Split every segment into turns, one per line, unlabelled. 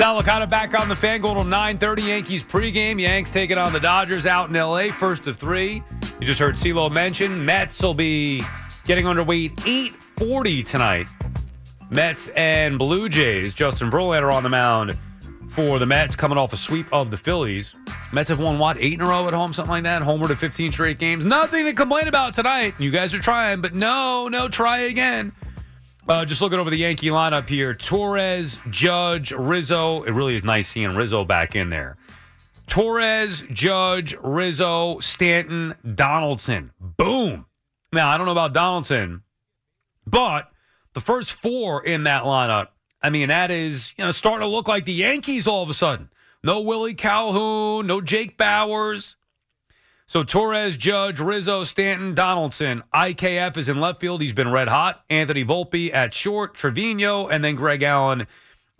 Sal Licata back on the fan to 9.30 Yankees pregame. Yanks taking on the Dodgers out in L.A. First of three. You just heard CeeLo mention Mets will be getting underway at 8.40 tonight. Mets and Blue Jays. Justin Verlander on the mound for the Mets coming off a sweep of the Phillies. Mets have won, what, eight in a row at home, something like that? Homer to 15 straight games. Nothing to complain about tonight. You guys are trying, but no, no, try again. Uh, just looking over the Yankee lineup here Torres, Judge, Rizzo. It really is nice seeing Rizzo back in there. Torres, Judge, Rizzo, Stanton, Donaldson. Boom. Now, I don't know about Donaldson, but the first four in that lineup, I mean, that is, you know, starting to look like the Yankees all of a sudden. No Willie Calhoun, no Jake Bauers. So Torres, Judge, Rizzo, Stanton, Donaldson. IKF is in left field. He's been red hot. Anthony Volpe at short, Trevino, and then Greg Allen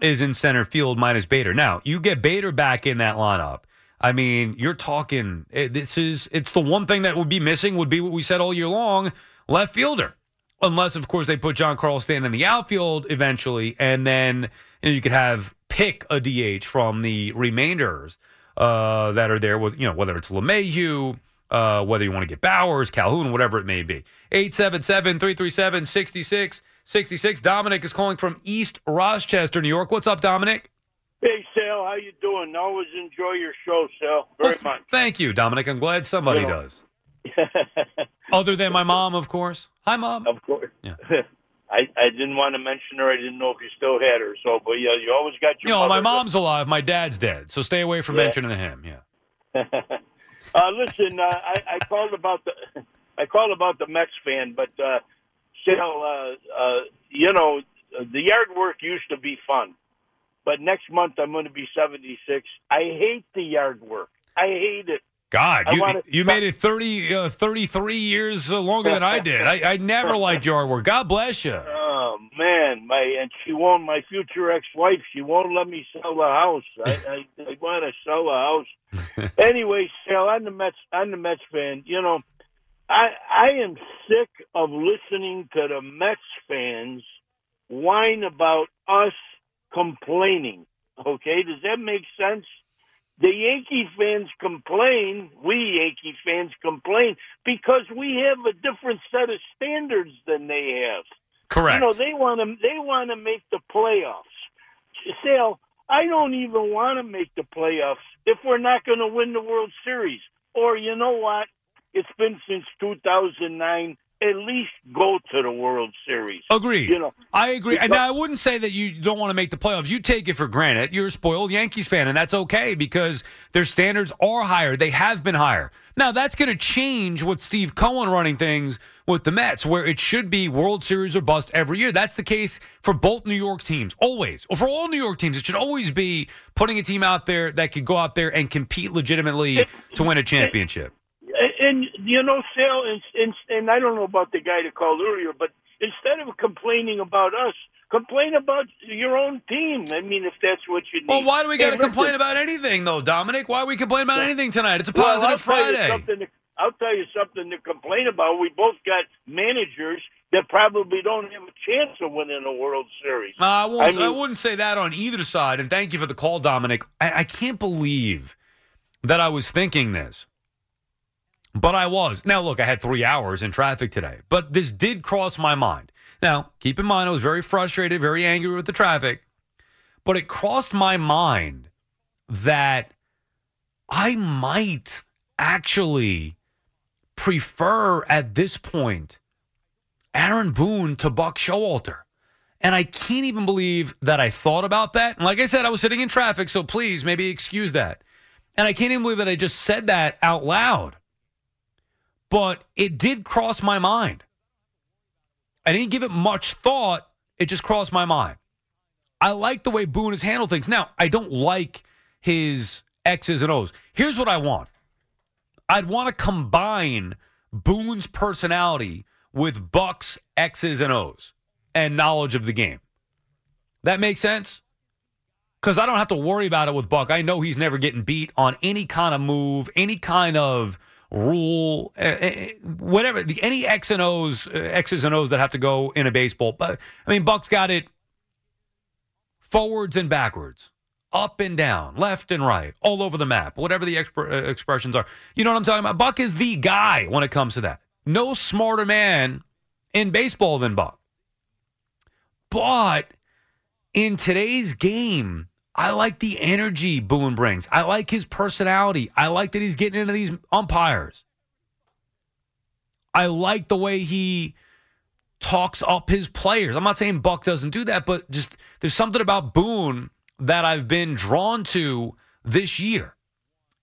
is in center field minus Bader. Now, you get Bader back in that lineup. I mean, you're talking eh, this is it's the one thing that would be missing would be what we said all year long, left fielder. Unless of course they put Giancarlo Stanton in the outfield eventually and then you, know, you could have pick a DH from the remainders uh, that are there with, you know, whether it's LeMahieu, uh, whether you want to get Bauers, Calhoun, whatever it may be. 877 337 6666. Dominic is calling from East Rochester, New York. What's up, Dominic?
Hey, Sal, how you doing? Always enjoy your show, Sal, very
well,
much.
Thank you, Dominic. I'm glad somebody does. Other than my mom, of course. Hi, mom.
Of course.
Yeah.
I, I didn't want to mention her. I didn't know if you still had her. So, but yeah, you always got your.
You know, my mom's alive. My dad's dead. So stay away from
Yeah.
mentioning him. Yeah.
uh, listen, uh, I, I called about the I called about the Mets fan, but uh, Sal, uh, uh, you know, the yard work used to be fun, but next month I'm going to be 76. I hate the yard work. I hate it.
God, you,
wanna-
you made it 30, uh, 33 years uh, longer than I did. I, I never liked yard work. God bless you.
Oh man, my and she won't. My future ex-wife, she won't let me sell the house. I I, I want to sell the house. anyway, Sal, I'm the Mets. I'm the Mets fan. You know, I I am sick of listening to the Mets fans whine about us complaining. Okay, does that make sense? The Yankee fans complain, we Yankee fans complain because we have a different set of standards than they have.
Correct.
You know, they want to they want to make the playoffs. Sale, I don't even want to make the playoffs if we're not going to win the World Series. Or you know what? It's been since 2009. At least go to the World Series.
Agreed.
You know,
I agree. And
because-
now I wouldn't say that you don't want to make the playoffs. You take it for granted. You're a spoiled Yankees fan, and that's okay because their standards are higher. They have been higher. Now that's going to change with Steve Cohen running things with the Mets, where it should be World Series or bust every year. That's the case for both New York teams, always. Or for all New York teams, it should always be putting a team out there that could go out there and compete legitimately to win a championship.
And you know, Sale, and, and and I don't know about the guy that called earlier, but instead of complaining about us, complain about your own team. I mean, if that's what you need.
Well, why do we got to complain about anything, though, Dominic? Why are we complaining about anything tonight? It's a
Well,
positive
tell
Friday.
to- I'll tell you something to complain about. We both got managers that probably don't have a chance of winning a World Series.
Uh, I, won't, I,
I
wouldn't say that on either side. And thank you for the call, Dominic. I, I can't believe that I was thinking this, but I was. Now, look, I had three hours in traffic today, but this did cross my mind. Now, keep in mind, I was very frustrated, very angry with the traffic, but it crossed my mind that I might actually prefer at this point Aaron Boone to Buck Showalter. And I can't even believe that I thought about that. And like I said, I was sitting in traffic, so please maybe excuse that. And I can't even believe that I just said that out loud. But it did cross my mind. I didn't give it much thought. It just crossed my mind. I like the way Boone has handled things. Now, I don't like his X's and O's. Here's what I want I'd want to combine Boone's personality with Buck's X's and O's and knowledge of the game. That makes sense? Because I don't have to worry about it with Buck. I know he's never getting beat on any kind of move, any kind of rule, uh, uh, whatever. The, any X and O's, X's and O's that have to go in a baseball. But I mean, Buck's got it forwards and backwards, up and down, left and right, all over the map, whatever the exp- expressions are. You know what I'm talking about? Buck is the guy when it comes to that. No smarter man in baseball than Buck. But in today's game, I like the energy Boone brings. I like his personality. I like that he's getting into these umpires. I like the way he talks up his players. I'm not saying Buck doesn't do that, but just there's something about Boone that I've been drawn to this year.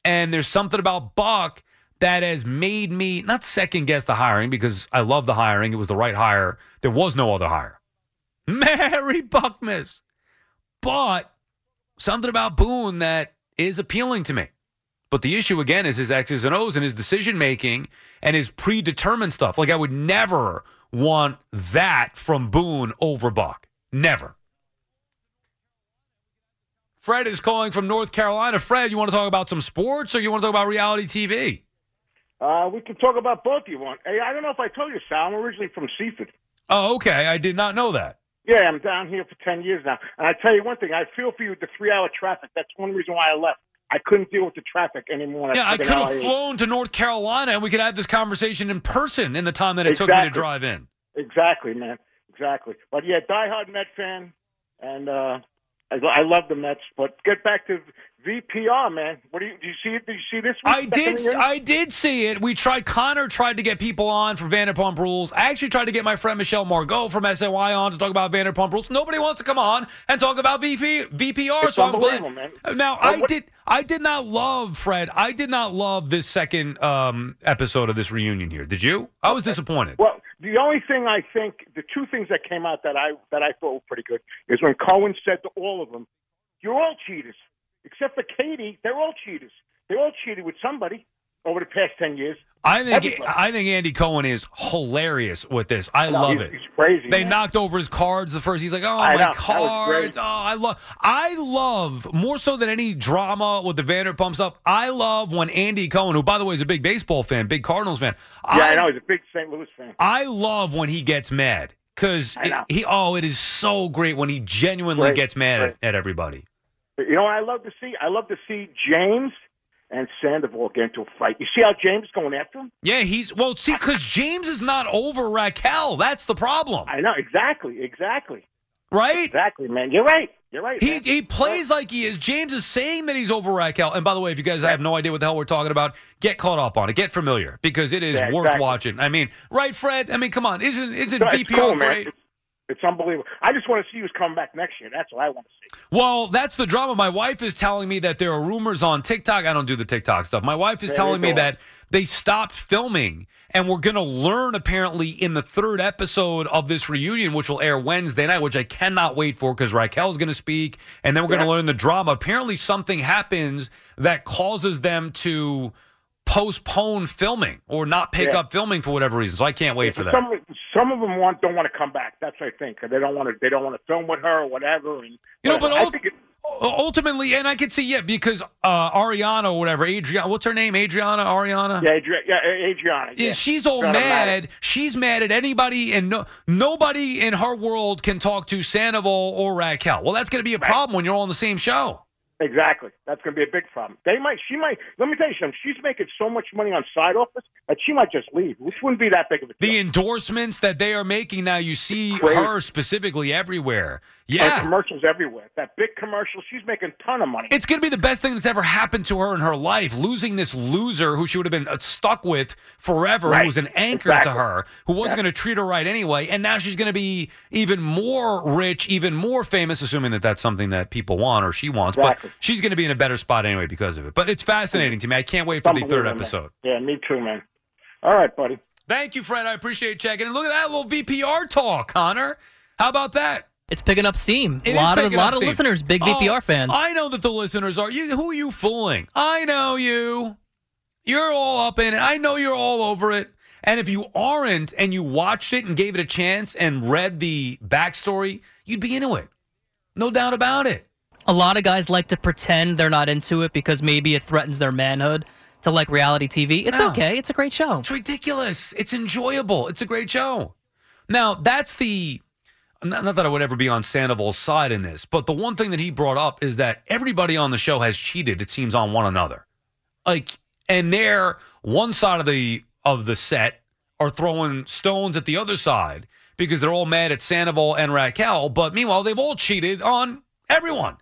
And there's something about Buck that has made me not second guess the hiring because I love the hiring. It was the right hire. There was no other hire. Mary Buckmas. But something about Boone that is appealing to me. But the issue again is his X's and O's and his decision making and his predetermined stuff. Like I would never want that from Boone over Buck. Never. Fred is calling from North Carolina. Fred, you want to talk about some sports or you want to talk about reality TV?
Uh, we can talk about both you want. Hey, I don't know if I told you, Sal. I'm originally from Seaford.
Oh, okay. I did not know that.
Yeah, I'm down here for 10 years now. And I tell you one thing, I feel for you with the three hour traffic. That's one reason why I left. I couldn't deal with the traffic anymore.
Yeah, I could have flown to North Carolina and we could have this conversation in person in the time that it took me to drive in.
Exactly, man. Exactly. But yeah, diehard Met fan. And uh, I, I love the Mets. But get back to VPR, man. What do you, do you see it? Did you see this?
I did. I did see it. We tried. Connor tried to get people on for Vanderpump Rules. I actually tried to get my friend Michelle Margaux from SNY on to talk about Vanderpump Rules. Nobody wants to come on and talk about VP, VPR.
It's
so I'm glad.
man.
Now
But
I
what-
did. I did not love Fred. I did not love this second um, episode of this reunion here. Did you? I was disappointed.
Well, the only thing I think, the two things that came out that I that I thought were pretty good is when Cohen said to all of them, "You're all cheaters, except for Katie. They're all cheaters. They all cheated with somebody over the past ten years."
I think.
Everybody.
I think Andy Cohen is hilarious with this. I
No,
love
he's,
it.
He's crazy.
They
man.
knocked over his cards the first. He's like, "Oh
I
my
know.
Cards! Oh, I love, I love more so than any drama with the Vanderpump stuff. I love when Andy Cohen, who by the way is a big baseball fan, big Cardinals fan.
Yeah, I know. He's a big St. Louis fan.
I love when he gets mad because he. Oh, it is so great when he genuinely
Great,
gets mad
great.
at, at everybody.
You know what I love to see? I love to see James and Sandoval get into a fight. You see how James is going after him?
Yeah, he's well. See, because James is not over Raquel. That's the problem,
I know exactly, exactly,
right?
exactly, man. You're right. You're right.
He
man.
he plays like he is. James is saying that he's over Raquel. And by the way, if you guys have no idea what the hell we're talking about, get caught up on it. Get familiar because it is
Yeah,
worth
exactly.
watching. I mean, right, Fred? I mean, come on, isn't isn't
No,
VPR
cool,
great?
It's, unbelievable. I just want to see who's coming back next year. That's what I want to see.
Well, that's the drama. My wife is telling me that there are rumors on TikTok. I don't do the TikTok stuff. My wife is
Yeah,
telling me that they stopped filming and we're going to learn apparently in the third episode of this reunion, which will air Wednesday night, which I cannot wait for because Raquel's going to speak and then we're going to learn the drama. Apparently, something happens that causes them to postpone filming or not pick
Yeah.
up filming for whatever reason. So I can't wait for that.
Some some of them want don't want to come back. That's what I think. They don't want to. They don't want to film with her or whatever. And
You know, but.
I
ul-
think
ultimately, and I could see, yeah, because uh, Ariana or whatever, Adriana, what's her name? Adriana, Ariana?
yeah, Adri- yeah, Adriana.
Yeah,
Yeah,
she's all mad. She's mad at anybody, and no, nobody in her world can talk to Sandoval or Raquel. Well, that's going to be a problem when you're all on the same show.
Exactly. That's going to be a big problem. They might. She might. Let me tell you something. She's making so much money on side office that she might just leave, which wouldn't be that big of a deal.
The endorsements that they are making now, you see her specifically everywhere. Yeah.
commercials everywhere. That big commercial. She's making a ton of money.
It's going to be the best thing that's ever happened to her in her life. Losing this loser who she would have been uh, stuck with forever, who was an anchor
Exactly.
to her, who wasn't going to treat her right anyway. And now she's going to be even more rich, even more famous, assuming that that's something that people want or she wants.
Exactly.
But she's going to be in a better spot anyway because of it. But it's fascinating to me. I can't wait for the third
Unbelievable, man.
episode.
Yeah, me too, man. All right, buddy.
Thank you, Fred. I appreciate checking. And look at that little VPR talk, Connor. How about that?
It's picking up steam.
It
a lot of
picking
lot of
steam.
listeners, big VPR
Oh,
fans.
I know that the listeners are. You, who are you fooling? I know you. You're all up in it. I know you're all over it. And if you aren't, and you watched it and gave it a chance and read the backstory, you'd be into it. No doubt about it.
a lot of guys like to pretend they're not into it because maybe it threatens their manhood to like reality TV. It's
No.
okay. It's a great show.
It's ridiculous. It's enjoyable. It's a great show. Now, that's the. Not, not that I would ever be on Sandoval's side in this, but the one thing that he brought up is that everybody on the show has cheated, it seems, on one another. Like, and they're one side of the of the set are throwing stones at the other side because they're all mad at Sandoval and Raquel, but meanwhile, they've all cheated on everyone.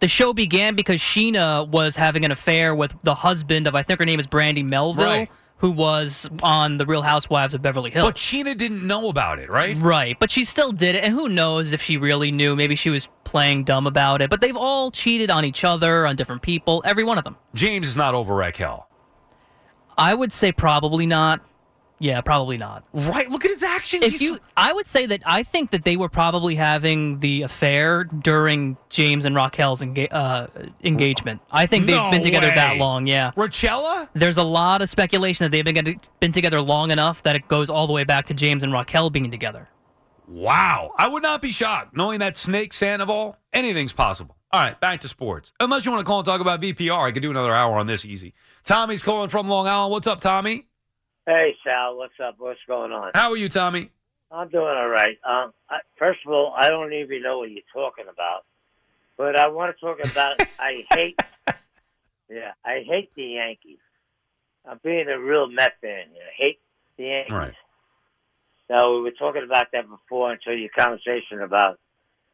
The show began because Scheana was having an affair with the husband of I think her name is Brandy Melville,
Right.
Who was on the Real Housewives of Beverly Hills.
But Scheana didn't know about it, right?
Right, but she still did it, and who knows if she really knew? Maybe she was playing dumb about it. But they've all cheated on each other, on different people, every one of them.
James is not over Raquel.
I would say probably not. Yeah, probably not.
Right? Look at his actions.
If
He's-
you, I would say that I think that they were probably having the affair during James and Raquel's enga- uh, engagement. I think they've
No
been together that
way.
long. Yeah,
Rachella?
there's a lot of speculation that they've been get- been together long enough that it goes all the way back to James and Raquel being together.
Wow. I would not be shocked knowing that Snake Sandoval. Anything's possible. All right, back to sports. Unless you want to call and talk about VPR, I could do another hour on this easy. Tommy's calling from Long Island. What's up, Tommy?
Hey Sal, what's up? What's going on?
How are you, Tommy?
I'm doing all right. Um, I, first of all, I don't even know what you're talking about, but I want to talk about. I hate, yeah, I hate the Yankees. I'm being a real Met fan. here. I hate the Yankees.
Right.
Now we were talking about that before until your conversation about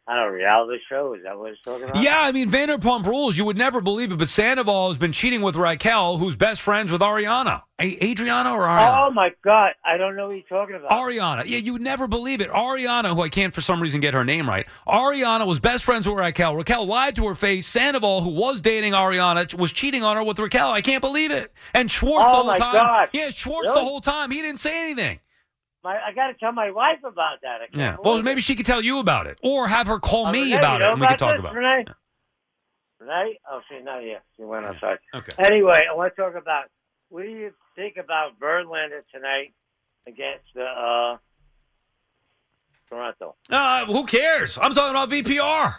I don't know reality show. Is that what it's talking about?
Yeah, I mean, Vanderpump Rules, you would never believe it, but Sandoval has been cheating with Raquel, who's best friends with Ariana. A- Adriana or Ariana?
Oh my God, I don't know what you're talking about.
Ariana. Yeah, you would never believe it. Ariana, who I can't for some reason get her name right. Ariana was best friends with Raquel. Raquel lied to her face. Sandoval, who was dating Ariana, was cheating on her with Raquel. I can't believe it. And Schwartz
Oh,
the whole
my
time.
God.
Yeah, Schwartz the whole time. He didn't say anything.
My, I got to tell my wife about that.
Yeah. Well, maybe she could tell you about it, or have her call
Oh,
me
Renee,
about
you
it, and we could talk
this,
about
Renee?
it.
Renee? Oh, she's not here. She went outside.
Okay.
Anyway, I want to talk about what do you think about Verlander tonight against the uh, Toronto?
Uh, who cares? I'm talking about VPR.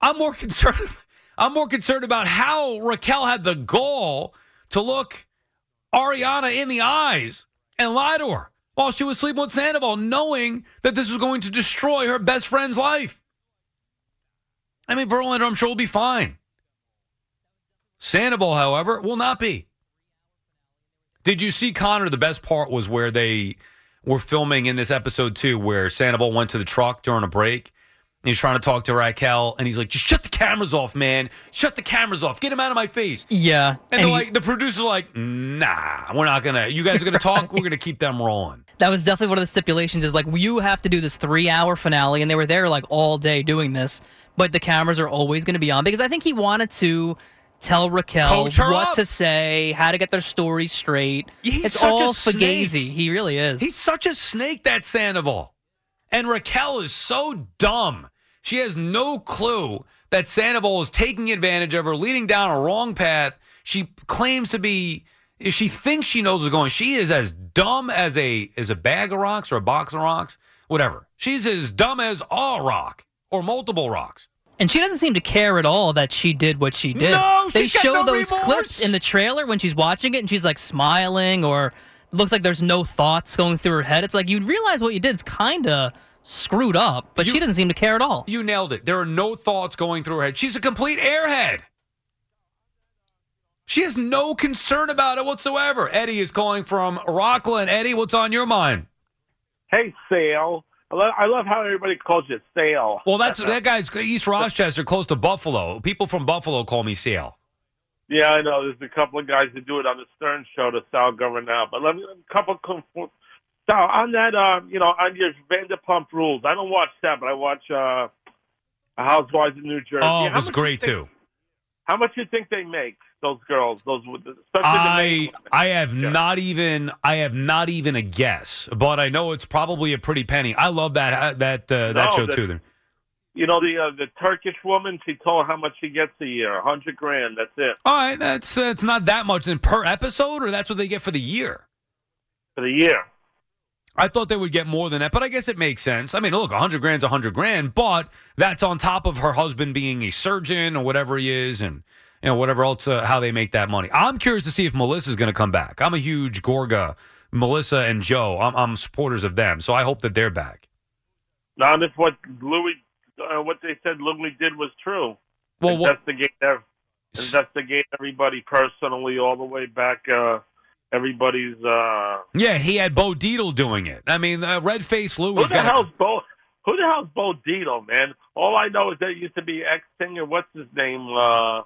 I'm more concerned. I'm more concerned about how Raquel had the gall to look Ariana in the eyes and lie to her while she was sleeping with Sandoval, knowing that this was going to destroy her best friend's life. I mean, Verlander, I'm sure, will be fine. Sandoval, however, will not be. Did you see Connor? The best part was where they were filming in this episode too, where Sandoval went to the truck during a break. And he's trying to talk to Raquel, and he's like, "Just shut the cameras off, man! Shut the cameras off! Get him out of my face!"
Yeah,
And,
and
like, the producers are like, "Nah, we're not gonna. You guys are gonna talk. We're gonna keep them rolling."
that was definitely one of the stipulations. Is like you have to do this three-hour finale, and they were there like all day doing this, but the cameras are always going to be on because I think he wanted to tell Raquel what
up.
to say, how to get their story straight.
He's
it's
such a
all fugazi. He really is.
He's such a snake, that Sandoval. And Raquel is so dumb. She has no clue that Sandoval is taking advantage of her, leading down a wrong path. She claims to be, she thinks she knows what's going. She is as dumb as a as a bag of rocks or a box of rocks, whatever. She's as dumb as a rock or multiple rocks.
And she doesn't seem to care at all that she did what she did.
No,
they show
no
those
remorse.
clips in the trailer when she's watching it and she's like smiling or looks like there's no thoughts going through her head. It's like you realize what you did is kind of screwed up, but
You-
she didn't seem to care at all.
You nailed it. There are no thoughts going through her head. She's a complete airhead. She has no concern about it whatsoever. Eddie is calling from Rockland. Eddie, what's on your mind?
Hey, Sale. I love, I love how everybody calls you Sale.
Well, that's that guy's East Rochester, close to Buffalo. People from Buffalo call me Sale.
Yeah, I know. There's a couple of guys that do it on the Stern Show to Sal Governale. But let me a couple. Sal, on that, uh, you know, on your Vanderpump Rules, I don't watch that, but I watch uh, Housewives of New Jersey.
Oh, it was great
think-
too.
How much do you think they make? Those girls, those especially
I? I have
Yeah.
not even I have not even a guess, but I know it's probably a pretty penny. I love that that uh, that
No,
show
the-
too. There.
You know the uh, the Turkish woman. She told how much she gets a year, a hundred grand. That's it
All right, that's that's not that much in per episode, or that's what they get for the year.
for the year.
I thought they would get more than that, but I guess it makes sense. I mean, look, a hundred grand's a hundred grand, but that's on top of her husband being a surgeon or whatever he is, and you know whatever else uh, how they make that money. I'm curious to see if Melissa's going to come back. I'm a huge Gorga, Melissa and Joe. I'm, I'm supporters of them, so I hope that they're back.
Now, if what Louis, uh, what they said Louis did was true.
Well, what,
investigate ev- investigate everybody personally all the way back. Uh, everybody's. Uh,
yeah, he had Bo Dietl doing it. I mean, uh, red face Louis
who the hell's Bo? Who the hell's Bo Dietl, man? All I know is that used to be ex singer. What's his name? Uh,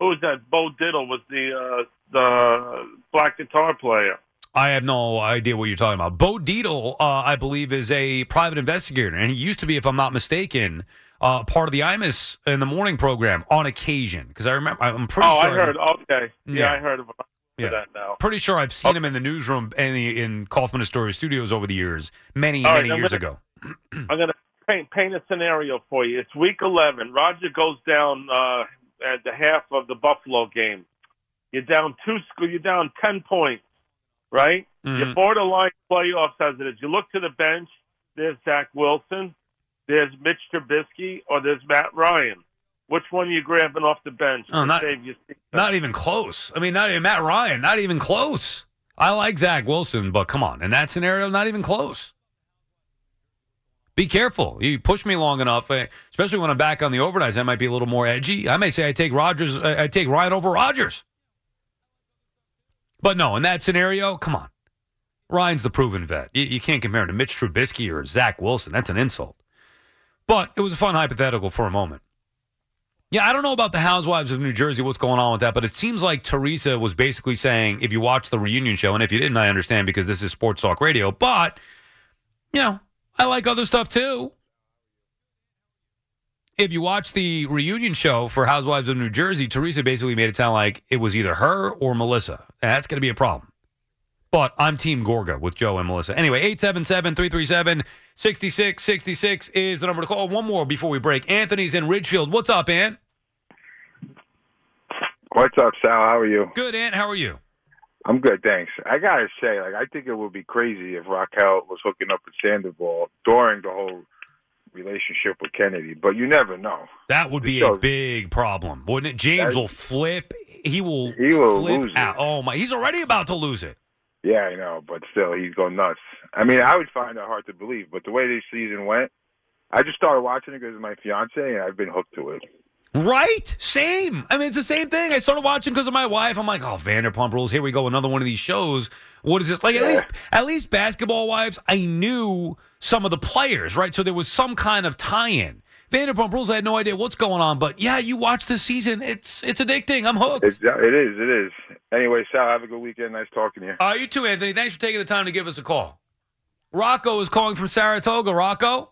who was that? Bo Diddley was the uh, the black guitar player.
I have no idea what you're talking about. Bo Dietl, uh, I believe, is a private investigator, and he used to be, if I'm not mistaken, uh, part of the IMUS in the morning program on occasion. Because I remember, I'm pretty
oh,
sure.
I heard. Okay, yeah,
Yeah.
I heard about
Yeah.
that now.
Pretty sure I've seen him in the newsroom in, in Kaufman Astoria Studios over the years, many,
All right,
many
I'm
years
gonna-
ago.
I'm going to paint, paint a scenario for you. It's week 11. Roger goes down uh, at the half of the Buffalo game. You're down two. You're down ten points, right? You're
Mhm.
borderline playoffs as it is. You look to the bench. There's Zach Wilson. There's Mitch Trubisky, or there's Matt Ryan. Which one are you grabbing off the bench
Oh, not-
save your?
Not even close. I mean, not even Matt Ryan, not even close. I like Zach Wilson, but come on. In that scenario, not even close. Be careful. You push me long enough, eh, especially when I'm back on the overnights. I might be a little more edgy. I may say I take Rodgers. I I take Ryan over Rodgers. But no, in that scenario, come on. Ryan's the proven vet. You, you can't compare him to Mitch Trubisky or Zach Wilson. That's an insult. But it was a fun hypothetical for a moment. Yeah, I don't know about the Housewives of New Jersey, what's going on with that, but it seems like Teresa was basically saying, if you watch the reunion show, and if you didn't, I understand because this is Sports Talk Radio, but, you know, I like other stuff too. If you watch the reunion show for Housewives of New Jersey, Teresa basically made it sound like it was either her or Melissa, and that's going to be a problem. But I'm Team Gorga with Joe and Melissa. Anyway, 877 337 6666 is the number to call. One more before we break. Anthony's in Ridgefield. What's up, Ant?
What's up, Sal? How are you?
Good, Ant. How are you?
I'm good, thanks. I gotta say, like, I think it would be crazy if Raquel was hooking up with Sandoval during the whole relationship with Kennedy, but you never know.
That would be
It
a big problem, wouldn't it? James will flip. He will,
He will
flip
lose it.
Oh my! He's already about to lose it.
Yeah, I know, but still, he's going nuts. I mean, I would find that hard to believe, but the way this season went, I just started watching it because of my fiance, and I've been hooked to it.
Right? Same. I mean, it's the same thing. I started watching because of my wife. I'm like, oh, Vanderpump Rules. Here we go, another one of these shows. What is this? Like at least, at least Basketball Wives. I knew some of the players, right? So there was some kind of tie-in. Vanderpump Rules. I had no idea what's going on, but yeah, you watch this season. It's it's addicting. I'm hooked.
It's, it is, it is. Anyway, Sal, have a good weekend. Nice talking to you.
Uh, you too, Anthony. Thanks for taking the time to give us a call. Rocco is calling from Saratoga. Rocco,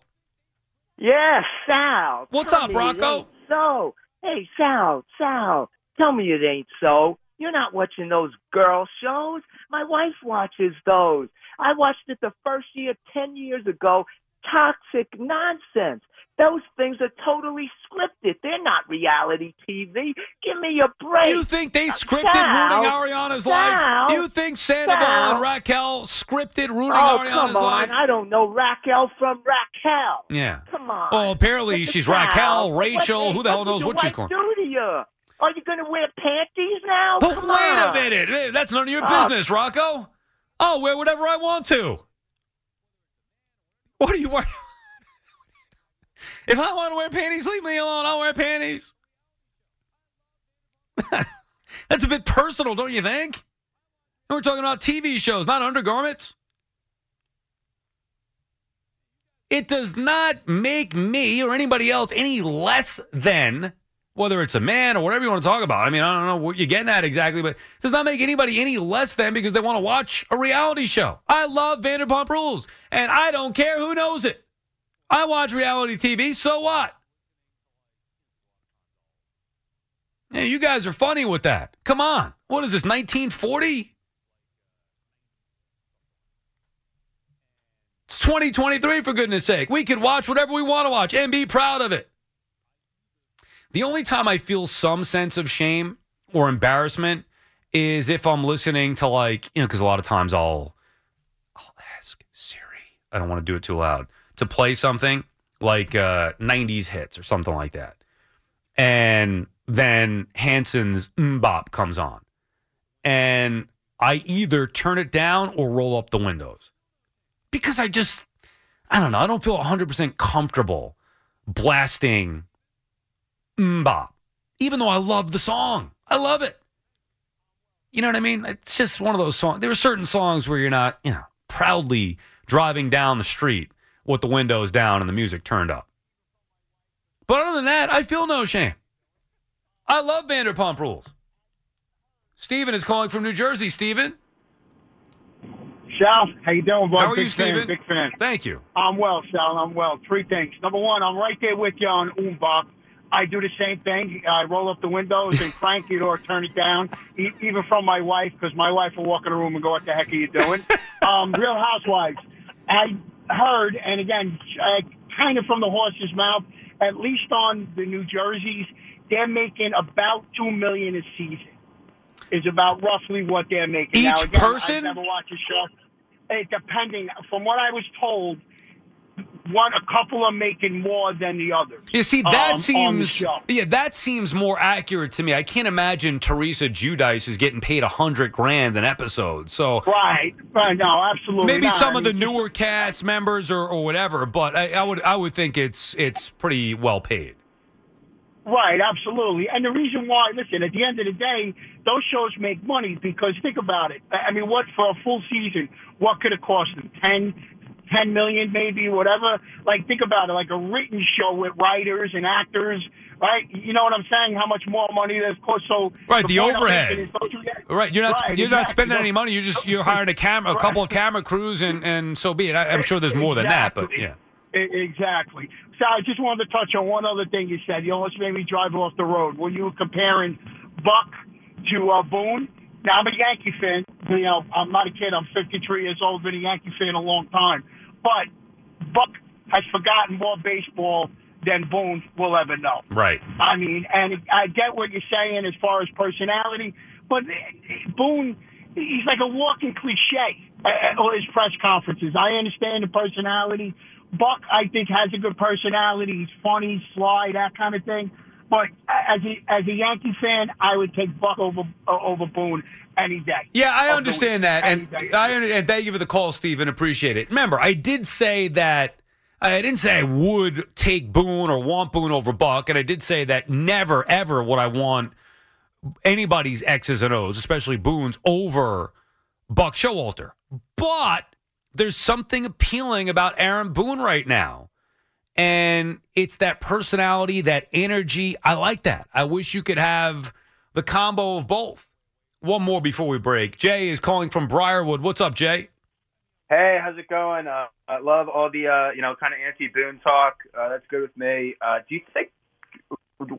Yes, Sal.
What's
Tell
up,
me it
Rocco?
So, hey, Sal, Sal, tell me it ain't so. You're not watching those girl shows. My wife watches those. I watched it the first year, 10 years ago. Toxic nonsense. Those things are totally scripted. They're not reality TV. Give me a break.
you think they scripted
Sal,
ruining Ariana's
Sal,
life? You think Sandoval
Sal.
and Raquel scripted ruining
oh,
Ariana's
come on.
life?
I don't know Raquel from Raquel.
Yeah.
Come on.
Well, apparently she's
Sal.
Raquel, Rachel. Who the hell knows what she's calling?
do to you? Are you going to wear panties now?
But
Come
wait a minute. That's none of your
Oh.
business, Rocco. I'll wear whatever I want to. What are you wearing? If I want to wear panties, leave me alone. I'll wear panties. That's a bit personal, don't you think? We're talking about TV shows, not undergarments. It does not make me or anybody else any less than whether it's a man or whatever you want to talk about. I mean, I don't know what you're getting at exactly, but it does not make anybody any less than because they want to watch a reality show. I love Vanderpump Rules, and I don't care who knows it. I watch reality TV, so what? Yeah, you guys are funny with that. Come on. What is this, 1940? It's 2023, for goodness sake. We can watch whatever we want to watch and be proud of it. The only time I feel some sense of shame or embarrassment is if I'm listening to like, you know, because a lot of times I'll I'll ask Siri. I don't want to do it too loud to play something like uh, 90s hits or something like that. And then Hanson's MMMBop comes on. And I either turn it down or roll up the windows because I just, I don't know, I don't feel 100% comfortable blasting MMMBop, even though I love the song. I love it. You know what I mean? It's just one of those songs. There are certain songs where you're not, you know, proudly driving down the street with the windows down and the music turned up. But other than that, I feel no shame. I love Vanderpump Rules. Steven is calling from New Jersey. Steven?
Sal, how you doing, bud?
How are
big
you,
fan,
Steven?
Big fan.
Thank you.
I'm well, Sal. I'm well. Three things. Number one, I'm right there with you on MMMBop. I do the same thing. I roll up the windows and crank it or turn it down, e- even from my wife, because my wife will walk in the room and go, "What the heck are you doing?" um, Real Housewives. I heard, and again, uh, kind of from the horse's mouth, at least on the New Jerseys, they're making about two million a season. Is about roughly what they're making.
Each
now, again,
person?
I've never watched a show. It, depending, from what I was told, one a couple are making more than the others.
You see, that
um,
seems yeah, that seems more accurate to me. I can't imagine Teresa Giudice is getting paid a hundred grand an episode. So
Right, right. No, absolutely.
maybe
not.
some
I
of the newer cast members or, or whatever, but I, I would I would think it's it's pretty well paid.
Right, absolutely. And the reason why, listen, at the end of the day, those shows make money because think about it. I I mean, what for a full season? What could it cost them? Ten, ten million, maybe, whatever. Like, think about it, like a written show with writers and actors, right? You know what I'm saying? How much more money that costs? So
Right, the
I'm
overhead.
making is those who get-
Right, you're not
Right,
you're not spending any money. You're just you're hiring a camera, a couple of camera crews, and and so be it. I, I'm sure there's more than that, but
Exactly.
yeah.
Exactly. So I just wanted to touch on one other thing you said. You almost made me drive off the road when you were comparing Buck to uh, Boone. Now I'm a Yankee fan. You know, I'm not a kid. I'm 53 years old. Been a Yankee fan a long time. But Buck has forgotten more baseball than Boone will ever know.
Right.
I mean, and I get what you're saying as far as personality, but Boone, he's like a walking cliche at all his press conferences. I understand the personality. Buck, I think, has a good personality. He's funny, sly, that kind of thing. But as a as a Yankee fan, I would take Buck over uh, over Boone any day.
Yeah, I understand that,
Any
and. I and thank you for the call, Stephen. Appreciate it. Remember, I did say that I didn't say I would take Boone or want Boone over Buck, and I did say that never ever would I want anybody's X's and O's, especially Boone's, over Buck Showalter. But there's something appealing about Aaron Boone right now. And it's that personality, that energy. I like that. I wish you could have the combo of both. One more before we break. Jay is calling from Briarwood. What's up, Jay?
Hey, how's it going? Uh, I love all the uh, you know kind of anti Boone talk. Uh, that's good with me. Uh, do you think?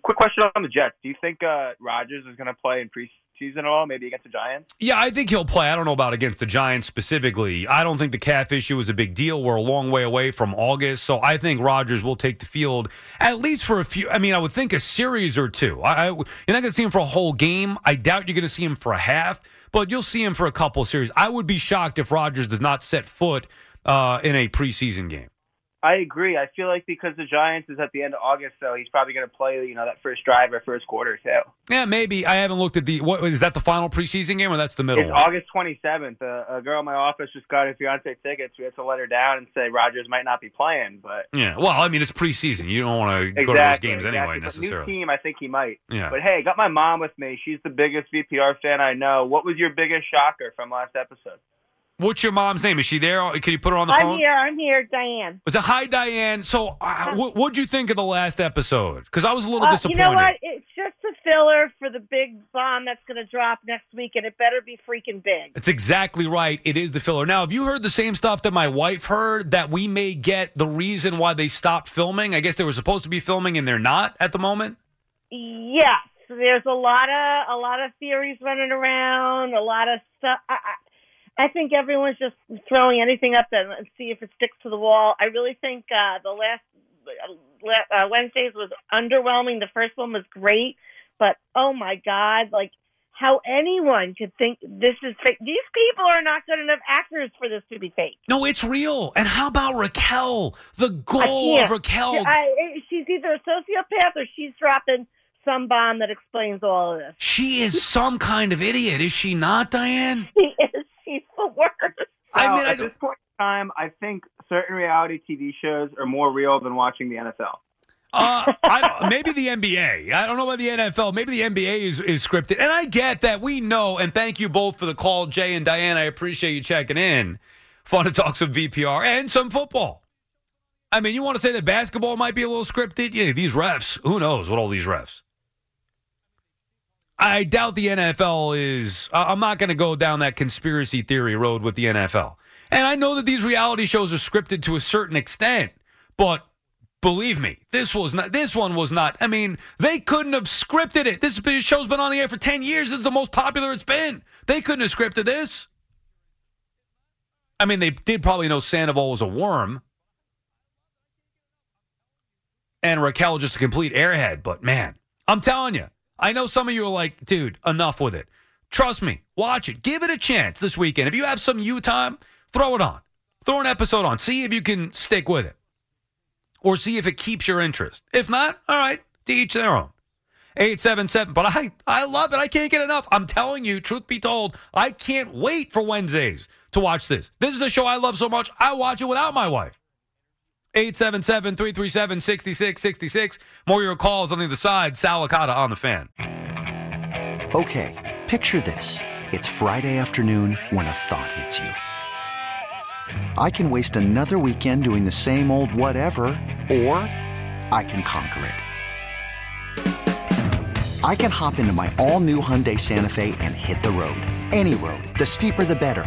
Quick question on the Jets. Do you think uh, Rodgers is going to play in preseason at all? Maybe against the Giants?
Yeah, I think he'll play. I don't know about against the Giants specifically. I don't think the calf issue is a big deal. We're a long way away from August, so I think Rodgers will take the field at least for a few. I mean, I would think a series or two. I, I, you're not going to see him for a whole game. I doubt you're going to see him for a half, but you'll see him for a couple series. I would be shocked if Rodgers does not set foot uh, in a preseason game.
I agree. I feel like because the Giants is at the end of August, so he's probably going to play, you know, that first drive or first quarter too.
Yeah, maybe. I haven't looked at the. What is that? The final preseason game, or that's the middle
It's
one?
August 27th. A, a girl in my office just got her fiance tickets. We had to let her down and say Rodgers might not be playing, but
Yeah. Well, I mean, it's preseason. You don't want to go to those games
exactly.
anyway,
But
necessarily.
New team, I think he might.
Yeah.
But hey, got my mom with me. She's the biggest VPR fan I know. What was your biggest shocker from last episode?
What's your mom's name? Is she there? Can you put her on the phone?
I'm here. I'm here, Diane.
It's a hi, Diane. So, uh, what what'd you think of the last episode? Because I was a little
Uh,
disappointed.
you know what? It's just a filler for the big bomb that's going to drop next week, and it better be freaking big.
It's exactly right. It is the filler. Now, have you heard the same stuff that my wife heard that we may get the reason why they stopped filming? I guess they were supposed to be filming and they're not at the moment.
Yes, there's a lot of a lot of theories running around, a lot of stuff. I, I, I think everyone's just throwing anything up there and see if it sticks to the wall. I really think uh, the last uh, Wednesdays was underwhelming. The first one was great, but oh my god, like how anyone could think this is fake. These people are not good enough actors for this to be fake.
No, it's real. And how about Raquel? The goal of Raquel.
I, she's either a sociopath or she's dropping some bomb that explains all of this.
She is some kind of idiot, is she not, Diane?
She is. She's the worst.
I
Well,
mean, I
at this point in time, I think certain reality TV shows are more real than watching the NFL.
Uh, I don't, maybe the NBA. I don't know about the NFL. Maybe the NBA is, is scripted. And I get that we know, and thank you both for the call, Jay and Diane. I appreciate you checking in. Fun to talk some VPR and some football. I mean, you want to say that basketball might be a little scripted? Yeah, these refs, who knows what all these refs. I doubt the NFL is. I'm not going to go down that conspiracy theory road with the NFL. And I know that these reality shows are scripted to a certain extent, but believe me, this was not. This one was not. I mean, they couldn't have scripted it. This show's been on the air for ten years. This is the most popular it's been. They couldn't have scripted this. I mean, they did probably know Sandoval was a worm, and Raquel just a complete airhead. But man, I'm telling you, I know some of you are like, dude, enough with it. Trust me, watch it. Give it a chance this weekend. If you have some you time, throw it on. Throw an episode on. See if you can stick with it. Or see if it keeps your interest. If not, all right, to each their own. 877. But I, I love it. I can't get enough. I'm telling you, truth be told, I can't wait for Wednesdays to watch this. This is a show I love so much, I watch it without my wife. 877 337 6666. More your calls on the other side. Sal Licata on the fan.
Okay, picture this. It's Friday afternoon when a thought hits you. I can waste another weekend doing the same old whatever, or I can conquer it. I can hop into my all new Hyundai Santa Fe and hit the road. Any road. The steeper, the better.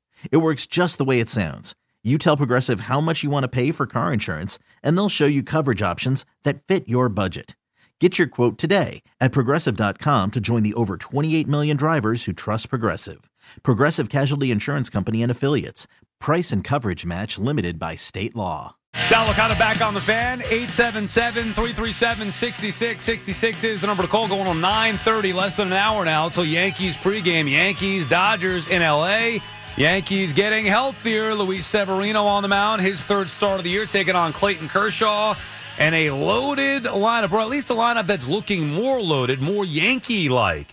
It works just the way it sounds. You tell Progressive how much you want to pay for car insurance, and they'll show you coverage options that fit your budget. Get your quote today at progressive.com to join the over 28 million drivers who trust Progressive. Progressive Casualty Insurance Company and Affiliates. Price and coverage match limited by state law.
Sal Licata back on the fan. 877-337-6666 is the number to call. Going on 9.30, less than an hour now till Yankees pregame. Yankees, Dodgers in L.A. Yankees getting healthier. Luis Severino on the mound. His third start of the year taking on Clayton Kershaw. And a loaded lineup, or at least a lineup that's looking more loaded, more Yankee-like.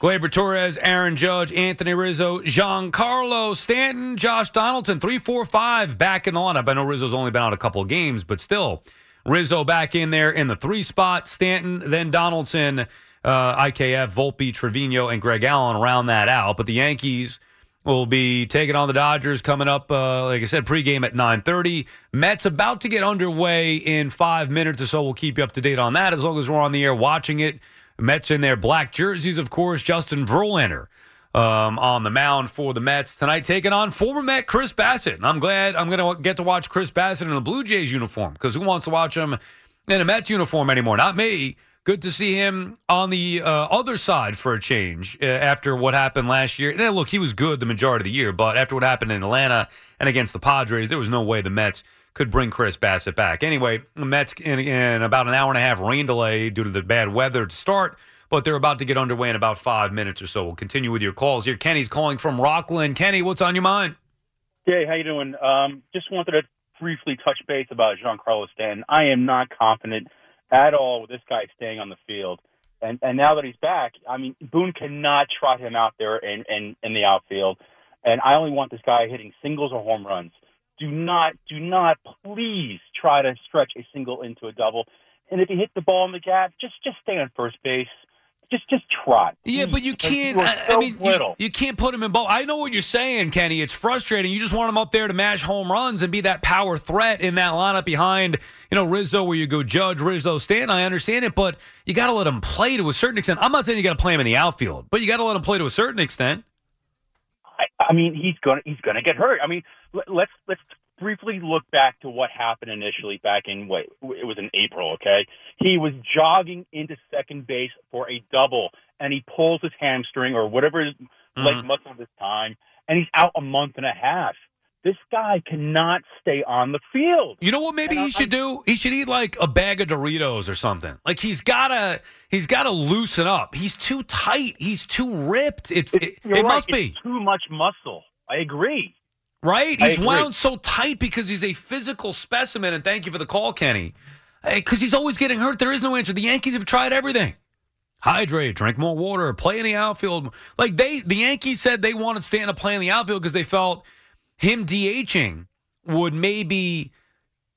Gleyber Torres, Aaron Judge, Anthony Rizzo, Giancarlo Stanton, Josh Donaldson, three, four, five back in the lineup. I know Rizzo's only been out a couple games, but still, Rizzo back in there in the three spot, Stanton, then Donaldson, uh, IKF, Volpe, Trevino, and Greg Allen round that out. But the Yankees will be taking on the Dodgers coming up, uh, like I said, pregame at 9.30. Mets about to get underway in five minutes or so. We'll keep you up to date on that as long as we're on the air watching it. Mets in their black jerseys, of course. Justin Verlander um, on the mound for the Mets tonight, taking on former Met Chris Bassitt. And I'm glad I'm going to get to watch Chris Bassitt in a Blue Jays uniform because who wants to watch him in a Mets uniform anymore? Not me. Good to see him on the uh, other side for a change uh, after what happened last year. And look, he was good the majority of the year, but after what happened in Atlanta and against the Padres, there was no way the Mets could bring Chris Bassitt back. Anyway, the Mets in, in about an hour and a half rain delay due to the bad weather to start, but they're about to get underway in about five minutes or so. We'll continue with your calls here. Kenny's calling from Rockland. Kenny, what's on your mind?
Hey, how you doing? Um, just wanted to briefly touch base about Giancarlo Stanton. I am not confident at all with this guy staying on the field. And and now that he's back, I mean Boone cannot trot him out there in, in, in the outfield. And I only want this guy hitting singles or home runs. Do not, do not, please try to stretch a single into a double. And if you hit the ball in the gap, just just stay on first base. Just just trot.
Yeah, but you can't.
you are
I, I mean, you, you can't put him in both. I know what you're saying, Kenny. It's frustrating. You just want him up there to mash home runs and be that power threat in that lineup behind, you know, Rizzo, where you go Judge, Rizzo, Stan. I understand it, but you got to let him play to a certain extent. I'm not saying you got to play him in the outfield, but you got to let him play to a certain extent.
I, I mean, he's gonna he's gonna get hurt. I mean, let, let's let's briefly look back to what happened initially back in what it was in April. Okay, he was jogging into second base for a double, and he pulls his hamstring or whatever mm-hmm. his leg muscle this time, and he's out a month and a half. This guy cannot stay on the field.
You know what? Maybe he should do. He should eat like a bag of Doritos or something. Like he's gotta, he's gotta loosen up. He's too tight. He's too ripped. It, it, it
right,
must
it's
be.
too much muscle. I agree.
Right? He's wound so tight because he's a physical specimen. And thank you for the call, Kenny. Because he's always getting hurt. There is no answer. The Yankees have tried everything. Hydrate, drink more water, play in the outfield. Like they, the Yankees said they wanted Stanton to play in the outfield because they felt him DHing would maybe,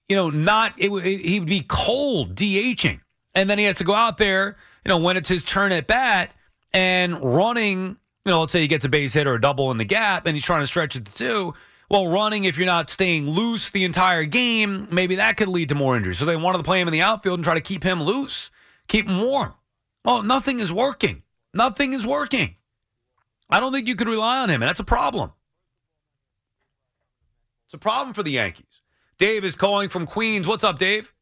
you know, not it, would- he would be cold DHing, and then he has to go out there, you know, when it's his turn at bat and running. You know, let's say he gets a base hit or a double in the gap, and he's trying to stretch it to two. Well, running if you're not staying loose the entire game, maybe that could lead to more injuries. So they wanted to play him in the outfield and try to keep him loose, keep him warm. Well, nothing is working. Nothing is working. I don't think you could rely on him, and that's a problem. It's a problem for the Yankees. Dave is calling from Queens. What's up, Dave?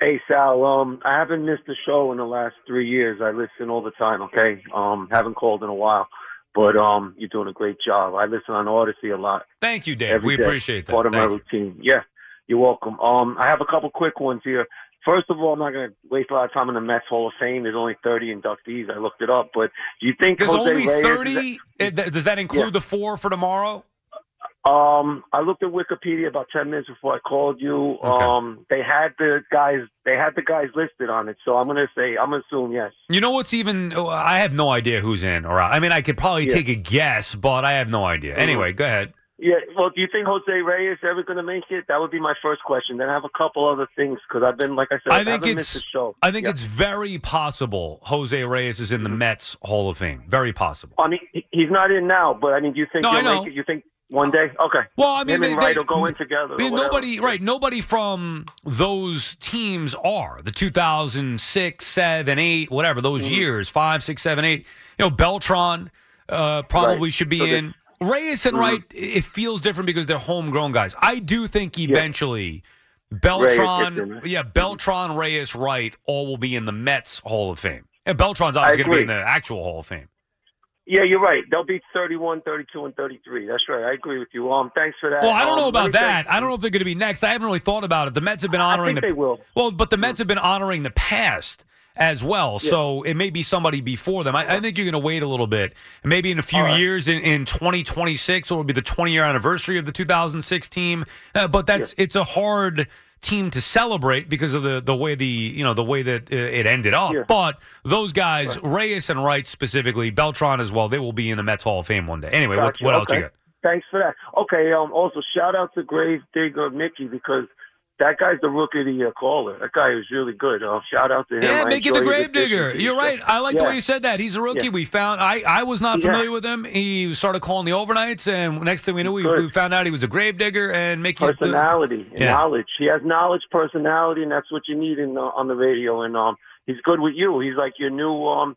Hey Sal, um, I haven't missed a show in the last three years. I listen all the time. Okay, um, haven't called in a while, but um, you're doing a great job. I listen on Audacy a lot.
Thank you, Dave.
every
we
day.
appreciate that.
Part of my
Thank you.
routine. Yeah, you're welcome. Um, I have a couple quick ones here. First of all, I'm not going to waste a lot of time in the Mets Hall of Fame. There's only 30 inductees. I looked it up, but do you think
There's
Jose
only
Reyes
30. eh, th- Does that include
Yeah.
the four for tomorrow?
Um, I looked at Wikipedia about ten minutes before I called you. Um, they had the guys, they had the guys listed on it, so I'm gonna say, I'm gonna assume yes.
You know what's even? I have no idea who's in or out. I mean, I could probably
Yeah.
take a guess, but I have no idea.
Mhm.
Anyway, go ahead.
Yeah. Well, do you think Jose Reyes ever gonna make it? That would be my first question. Then I have a couple other things because I've been, like I said,
I think it's.
missed a show.
I think
Yeah.
it's very possible Jose Reyes is in the Mets Hall of Fame. Very possible.
I mean, he's not in now, but I mean, do you think
No, I know.
make it? You think one day? Okay.
Well, I mean,
him
they-
and Wright
they-
will go in together.
I mean, nobody, right? Nobody from those teams are the 2006, seven, eight, whatever those
Mm-hmm.
years, five, six, seven, eight. You know, Beltran uh, probably
Right.
should be
So
in. Reyes and
Mhm.
Wright, it feels different because they're homegrown guys. I do think eventually
Beltran, gets in.
yeah, Beltran, Reyes, Wright, all will be in the Mets Hall of Fame. And
Beltran's
obviously going to be in the actual Hall of Fame.
Yeah, you're right. They'll be 31, 32, and 33. That's right. I agree with you. Um, thanks for that.
Well, I don't
Um,
know about that. I don't know if they're going to be next. I haven't really thought about it. The Mets have been
I
honoring
think
the
they will.
Well, but the Mets have been honoring the past as well.
Yeah.
So it may be somebody before them. I, I think you're going to wait a little bit. Maybe in a few
right.
years, in, in 2026, it will be the 20 year anniversary of the 2006 team. Uh, but that's it's a hard team to celebrate because of the the way the you know the way that uh, it ended up.
Yeah.
But those guys, Reyes and Wright specifically, Beltran as well, they will be in the Mets Hall of Fame one day. Anyway, what,
Gotcha.
what else
okay.
you got?
Thanks for that. Okay. Um. Also, shout out to Grave Digger Mickey because that guy's the rookie of the year caller. That guy is really good. Uh, shout out to him.
Yeah,
I
make it the Gravedigger. You're right. I like the way you said that. He's a rookie.
Yeah.
We found I, I was not
Yeah.
familiar with him. He started calling the overnights, and next thing we knew, we, we found out he was a gravedigger and making
personality and
Yeah.
knowledge. He has knowledge, personality, and that's what you need in the, on the radio. And um, he's good with you. He's like your new um,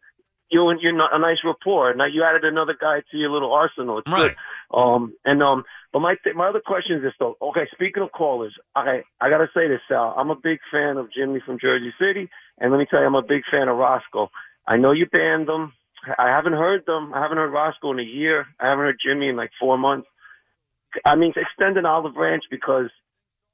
you and you're a nice rapport. Now you added another guy to your little arsenal. It's
Right.
good. Um, and um, but my th- my other question is this though. Okay, speaking of callers, I I gotta say this, Sal. I'm a big fan of Jimmy from Jersey City, and let me tell you, I'm a big fan of Roscoe. I know you banned them. I haven't heard them. I haven't heard Roscoe in a year. I haven't heard Jimmy in like four months. I mean, extend an olive branch because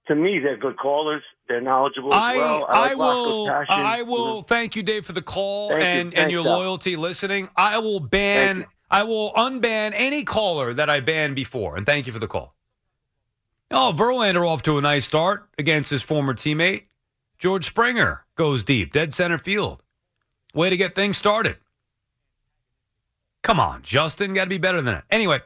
to me they're good callers. They're knowledgeable as
I
well.
I,
like
will. I will thank you, Dave, for the call
Thank you.
and and
Thanks,
your
Sal.
loyalty listening. I will ban I will unban any caller that I banned before, and thank you for the call. Oh, Verlander off to a nice start against his former teammate. George Springer goes deep, dead center field. Way to get things started. Come on, Justin, got to be better than that. Anyway,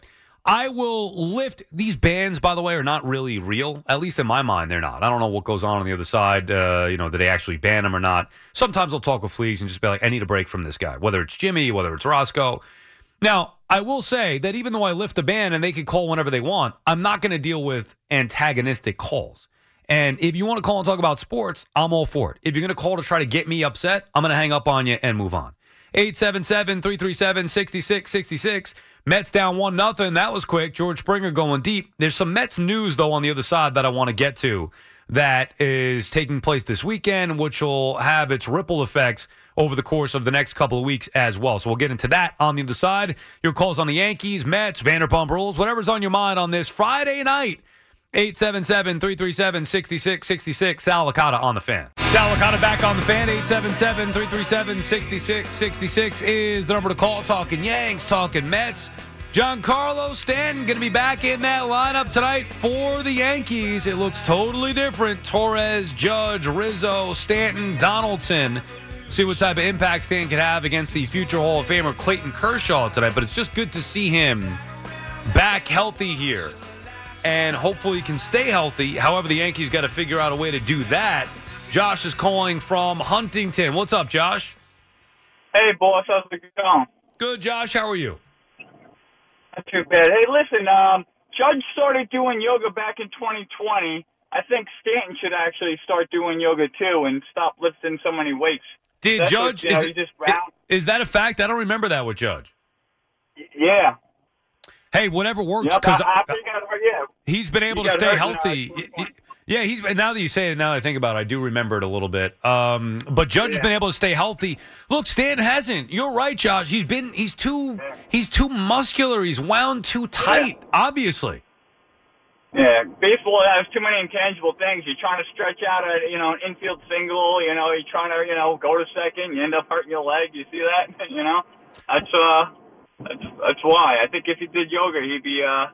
I will lift these bans. By the way, are not really real. At least in my mind, they're not. I don't know what goes on on the other side. Uh, you know, did they actually ban them or not? Sometimes I'll talk with Fleas and just be like, I need a break from this guy, whether it's Jimmy, whether it's Roscoe. Now, I will say that even though I lift the ban and they can call whenever they want, I'm not going to deal with antagonistic calls. And if you want to call and talk about sports, I'm all for it. If you're going to call to try to get me upset, I'm going to hang up on you and move on. 877 337 6666. Mets down 1 nothing. That was quick. George Springer going deep. There's some Mets news, though, on the other side that I want to get to that is taking place this weekend, which will have its ripple effects over the course of the next couple of weeks as well. So we'll get into that on the other side. Your calls on the Yankees, Mets, Vanderpump Rules, whatever's on your mind on this Friday night. 877 337 6666. Sal Licata on the fan. Sal Licata back on the fan. 877 337 6666 is the number to call. Talking Yanks, talking Mets. Giancarlo Stanton going to be back in that lineup tonight for the Yankees. It looks totally different. Torres, Judge, Rizzo, Stanton, Donaldson. See what type of impact Stanton can have against the future Hall of Famer Clayton Kershaw tonight. But it's just good to see him back healthy here and hopefully he can stay healthy. However, the Yankees got to figure out a way to do that. Josh is calling from Huntington. What's up, Josh?
Hey, boss, how's it going?
Good, Josh. How are you?
Not too bad. Hey, listen, um, Judge started doing yoga back in 2020. I think Stanton should actually start doing yoga too and stop lifting so many weights.
Did
That's
Judge?
What, you know,
is, it-
just round.
that a fact? I don't remember that with Judge.
Yeah.
Hey, whatever works. Because
I, I think I, yeah.
he's been able
He
to stay
uh,
healthy. He- he- yeah, he's now that you say it, now that I think about it, I do remember it a little bit. Um, but Judge has
Yeah.
been able to stay healthy. Look, Stan hasn't. You're right, Josh. He's been he's too he's too muscular. He's wound too tight. Obviously.
Yeah, baseball has too many intangible things. You're trying to stretch out a you know an infield single. You know, you're trying to you know go to second. You end up hurting your leg. You see that? you know, that's uh, that's that's why. I think if he did yoga, he'd be uh,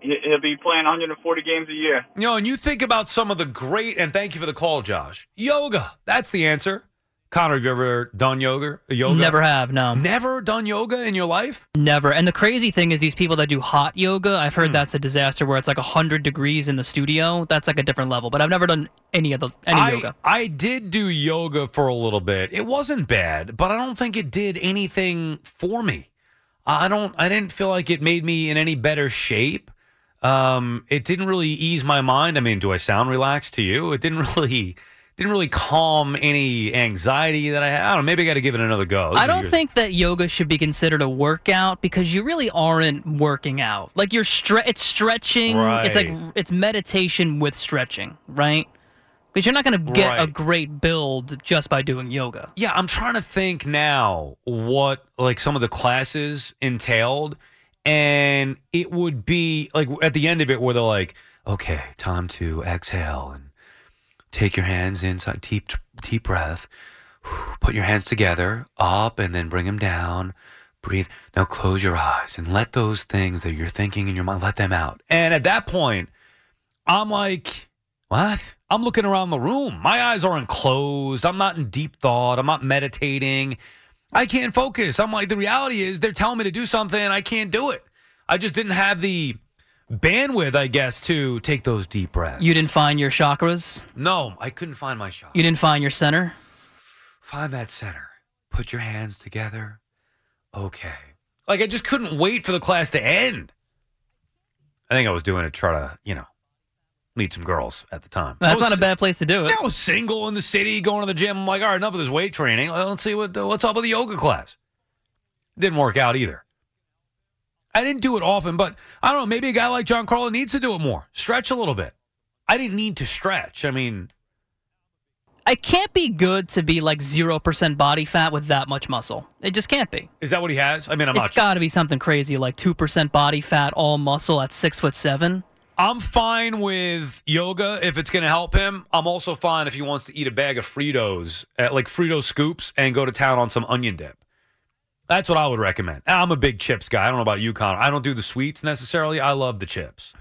he'll be playing 140 games a year.
You know, and you think about some of the great, and thank you for the call, Josh. Yoga. That's the answer. Connor, have you ever done yoga? Yoga?
Never have, no.
Never done yoga in your life?
Never. And the crazy thing is, these people that do hot yoga, I've heard hmm. that's a disaster where it's like 100 degrees in the studio. That's like a different level. But I've never done any of the any
I,
yoga.
I did do yoga for a little bit. It wasn't bad, but I don't think it did anything for me. I don't. I didn't feel like it made me in any better shape. Um, it didn't really ease my mind. I mean, do I sound relaxed to you? It didn't really didn't really calm any anxiety that I had. I don't know. Maybe I got to give it another go.
I don't think that yoga should be considered a workout because you really aren't working out. Like you're stre- it's stretching. It's like it's meditation with stretching, right? Because you're not going to get a great build just by doing yoga.
Yeah, I'm trying to think now what like some of the classes entailed, and it would be like at the end of it where they're like, "Okay, time to exhale and take your hands inside, deep deep breath, put your hands together, up, and then bring them down." Breathe. Now close your eyes and let those things that you're thinking in your mind let them out. And at that point, I'm like, what? I'm looking around the room. My eyes aren't closed. I'm not in deep thought. I'm not meditating. I can't focus. I'm like, the reality is they're telling me to do something and I can't do it. I just didn't have the bandwidth, I guess, to take those deep breaths.
You didn't find your chakras.
No, I couldn't find my chakras.
You didn't find your center.
Find that center. Put your hands together. Okay. Like I just couldn't wait for the class to end. I think I was doing it to try to, you know, meet some girls at the time.
That's
was
not a bad place to do it.
I was single in the city, going to the gym. I'm like, all right, enough of this weight training. Let's see what uh, what's up with the yoga class. Didn't work out either. I didn't do it often, but I don't know. Maybe a guy like Giancarlo needs to do it more. Stretch a little bit. I didn't need to stretch. I mean,
It can't be good to be like zero percent body fat with that much muscle. It just can't be.
is that what he has? I mean, I'm
it's got to be something crazy like two percent body fat, all muscle at six foot seven.
I'm fine with yoga if it's going to help him. I'm also fine if he wants to eat a bag of Fritos, uh, like Frito scoops, and go to town on some onion dip. That's what I would recommend. I'm a big chips guy. I don't know about you, Connor. I don't do the sweets necessarily. I love the chips.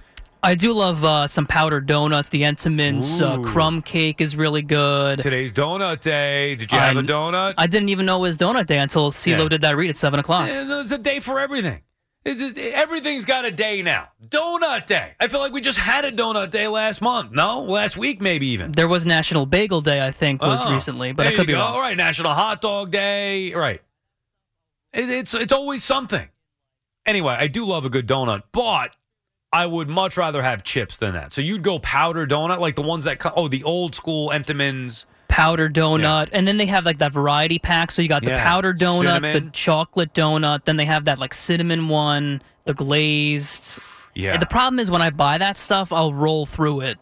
I do love uh, some powdered donuts. The Entenmann's uh, crumb cake is really good.
Today's donut day. Did you have a donut?
I didn't even know it was donut day until CeeLo
Yeah.
did that read at seven o'clock.
There's a day for everything. Just- everything's got a day now. Donut day. I feel like we just had a donut day last month. No, last week maybe even.
There was National Bagel Day, I think, was
Oh,
recently, but
there
I could be
go.
wrong.
All right, National Hot Dog Day. Right. It, it's it's always something. Anyway, I do love a good donut, but I would much rather have chips than that. So you'd go powder donut, like the ones that co- oh the old school Entenmann's.
Powder donut, and then they have like that variety pack. So you got the
Yeah.
powder donut,
Cinnamon.
the chocolate donut, then they have that like cinnamon one, the glazed.
Yeah.
And the problem is when I buy that stuff, I'll roll through it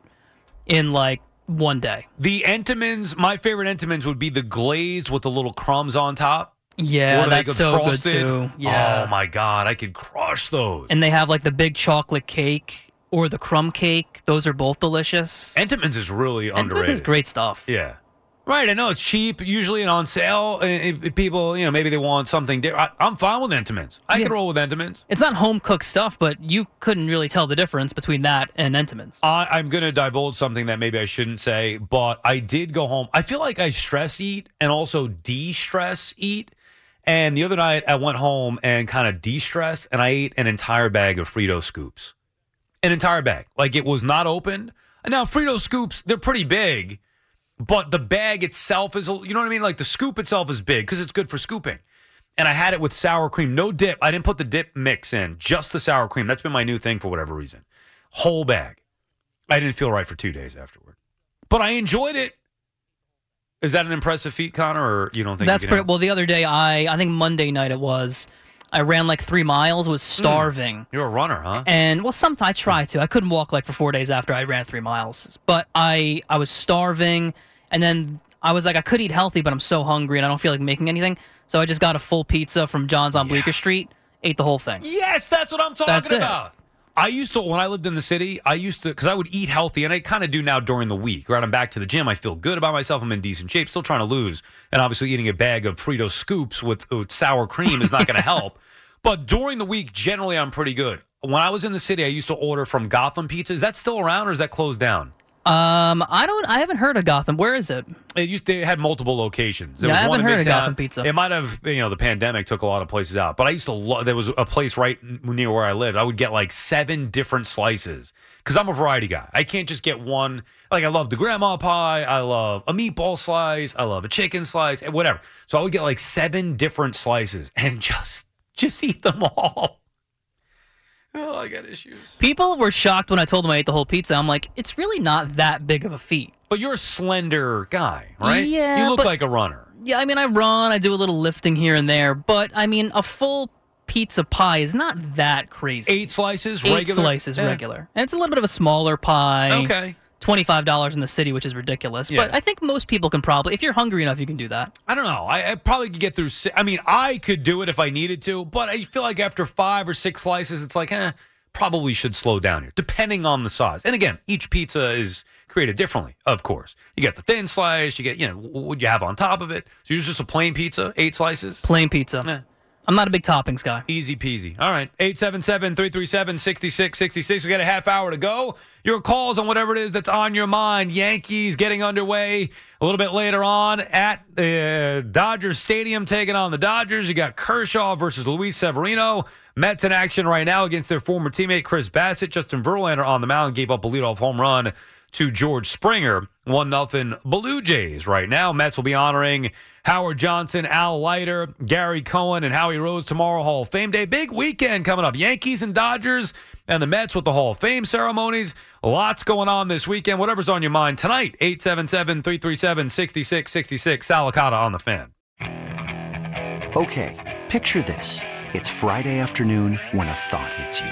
in like one day.
The Entenmann's, my favorite Entenmann's would be the glazed with the little crumbs on top.
Yeah, that's so
frosted.
good too. Yeah.
Oh my god, I could crush those.
And they have like the big chocolate cake or the crumb cake. Those are both delicious.
Entenmann's is really
Entenmann's
underrated.
is great stuff.
Yeah. Right, I know it's cheap, usually and on sale. Uh, and it- people, you know, maybe they want something different. I, I'm fine with Entenmann's. I can roll with Entenmann's.
It's not home cooked stuff, but you couldn't really tell the difference between that and Entenmann's.
I, I'm going to divulge something that maybe I shouldn't say, but I did go home. I feel like I stress eat and also de stress eat. And the other night, I went home and kind of de stressed, and I ate an entire bag of Frito scoops. An entire bag. Like it was not opened. And now, Frito scoops, they're pretty big, but the bag itself is, you know what I mean? Like the scoop itself is big because it's good for scooping. And I had it with sour cream, no dip. I didn't put the dip mix in, just the sour cream. That's been my new thing for whatever reason. Whole bag. I didn't feel right for two days afterward, but I enjoyed it. Is that an impressive feat, Connor, or you don't think
That's pretty
can
well. The other day, I I think Monday night it was. I ran like three miles, was hmm. starving,
You're a runner, huh?
and well, sometimes I try to. I couldn't walk like for four days after I ran three miles, but I I was starving, and then I was like I could eat healthy, but I'm so hungry and I don't feel like making anything, so I just got a full pizza from John's on Bleecker Street, ate the whole thing.
Yes, that's what I'm talking
That's it.
about. I used to when I lived in the city. I used to because I would eat healthy, and I kind of do now during the week. Right, I'm back to the gym. I feel good about myself. I'm in decent shape. Still trying to lose, and obviously eating a bag of Frito scoops with, with sour cream is not going to help. But during the week, generally, I'm pretty good. When I was in the city, I used to order from Gotham Pizza. Is that still around, or is that closed down?
Um, I don't. I haven't heard of Gotham. Where is it?
It used they had multiple locations. There
Yeah,
was
I haven't heard of
Midtown.
Gotham Pizza.
It might have, you know, the pandemic took a lot of places out. But I used to love. There was a place right near where I lived. I would get like seven different slices because I'm a variety guy. I can't just get one. Like I love the grandma pie. I love a meatball slice. I love a chicken slice. Whatever. So I would get like seven different slices and just just eat them all. Oh, I got issues.
People were shocked when I told them I ate the whole pizza. I'm like, it's really not that big of a feat.
But you're a slender guy, right?
Yeah,
You look
but-
like a runner.
Yeah, I mean, I run, I do a little lifting here and there, but I mean, a full pizza pie is not that crazy.
Eight slices,
Eight
regular?
slices,
Yeah.
regular, and it's a little bit of a smaller pie.
Okay.
Twenty-five dollars in the city, which is ridiculous. But I think most people can probably, if you're hungry enough, you can do that.
I don't know. I, I probably could get through. I mean, I could do it if I needed to, but I feel like after five or six slices, it's like, eh, probably should slow down here, depending on the size. And again, each pizza is created differently, of course. You get the thin slice, you get, you know, what you have on top of it. So it's just a plain pizza, eight slices.
Plain pizza.
Eh.
I'm not a big toppings guy.
Easy peasy. All right. 877 337 6666. We got a half hour to go. Your calls on whatever it is that's on your mind. Yankees getting underway a little bit later on at uh, Dodgers Stadium taking on the Dodgers. You got Kershaw versus Luis Severino. Mets in action right now against their former teammate Chris Bassitt. Justin Verlander on the mound gave up a leadoff home run to George Springer. 1 nothing Blue Jays right now. Mets will be honoring Howard Johnson, Al Leiter, Gary Cohen, and Howie Rose tomorrow. Hall of Fame Day. Big weekend coming up. Yankees and Dodgers and the Mets with the Hall of Fame ceremonies. Lots going on this weekend. Whatever's on your mind tonight. 877 337 6666. Sal Licata on the fan.
Okay, picture this. It's Friday afternoon when a thought hits you.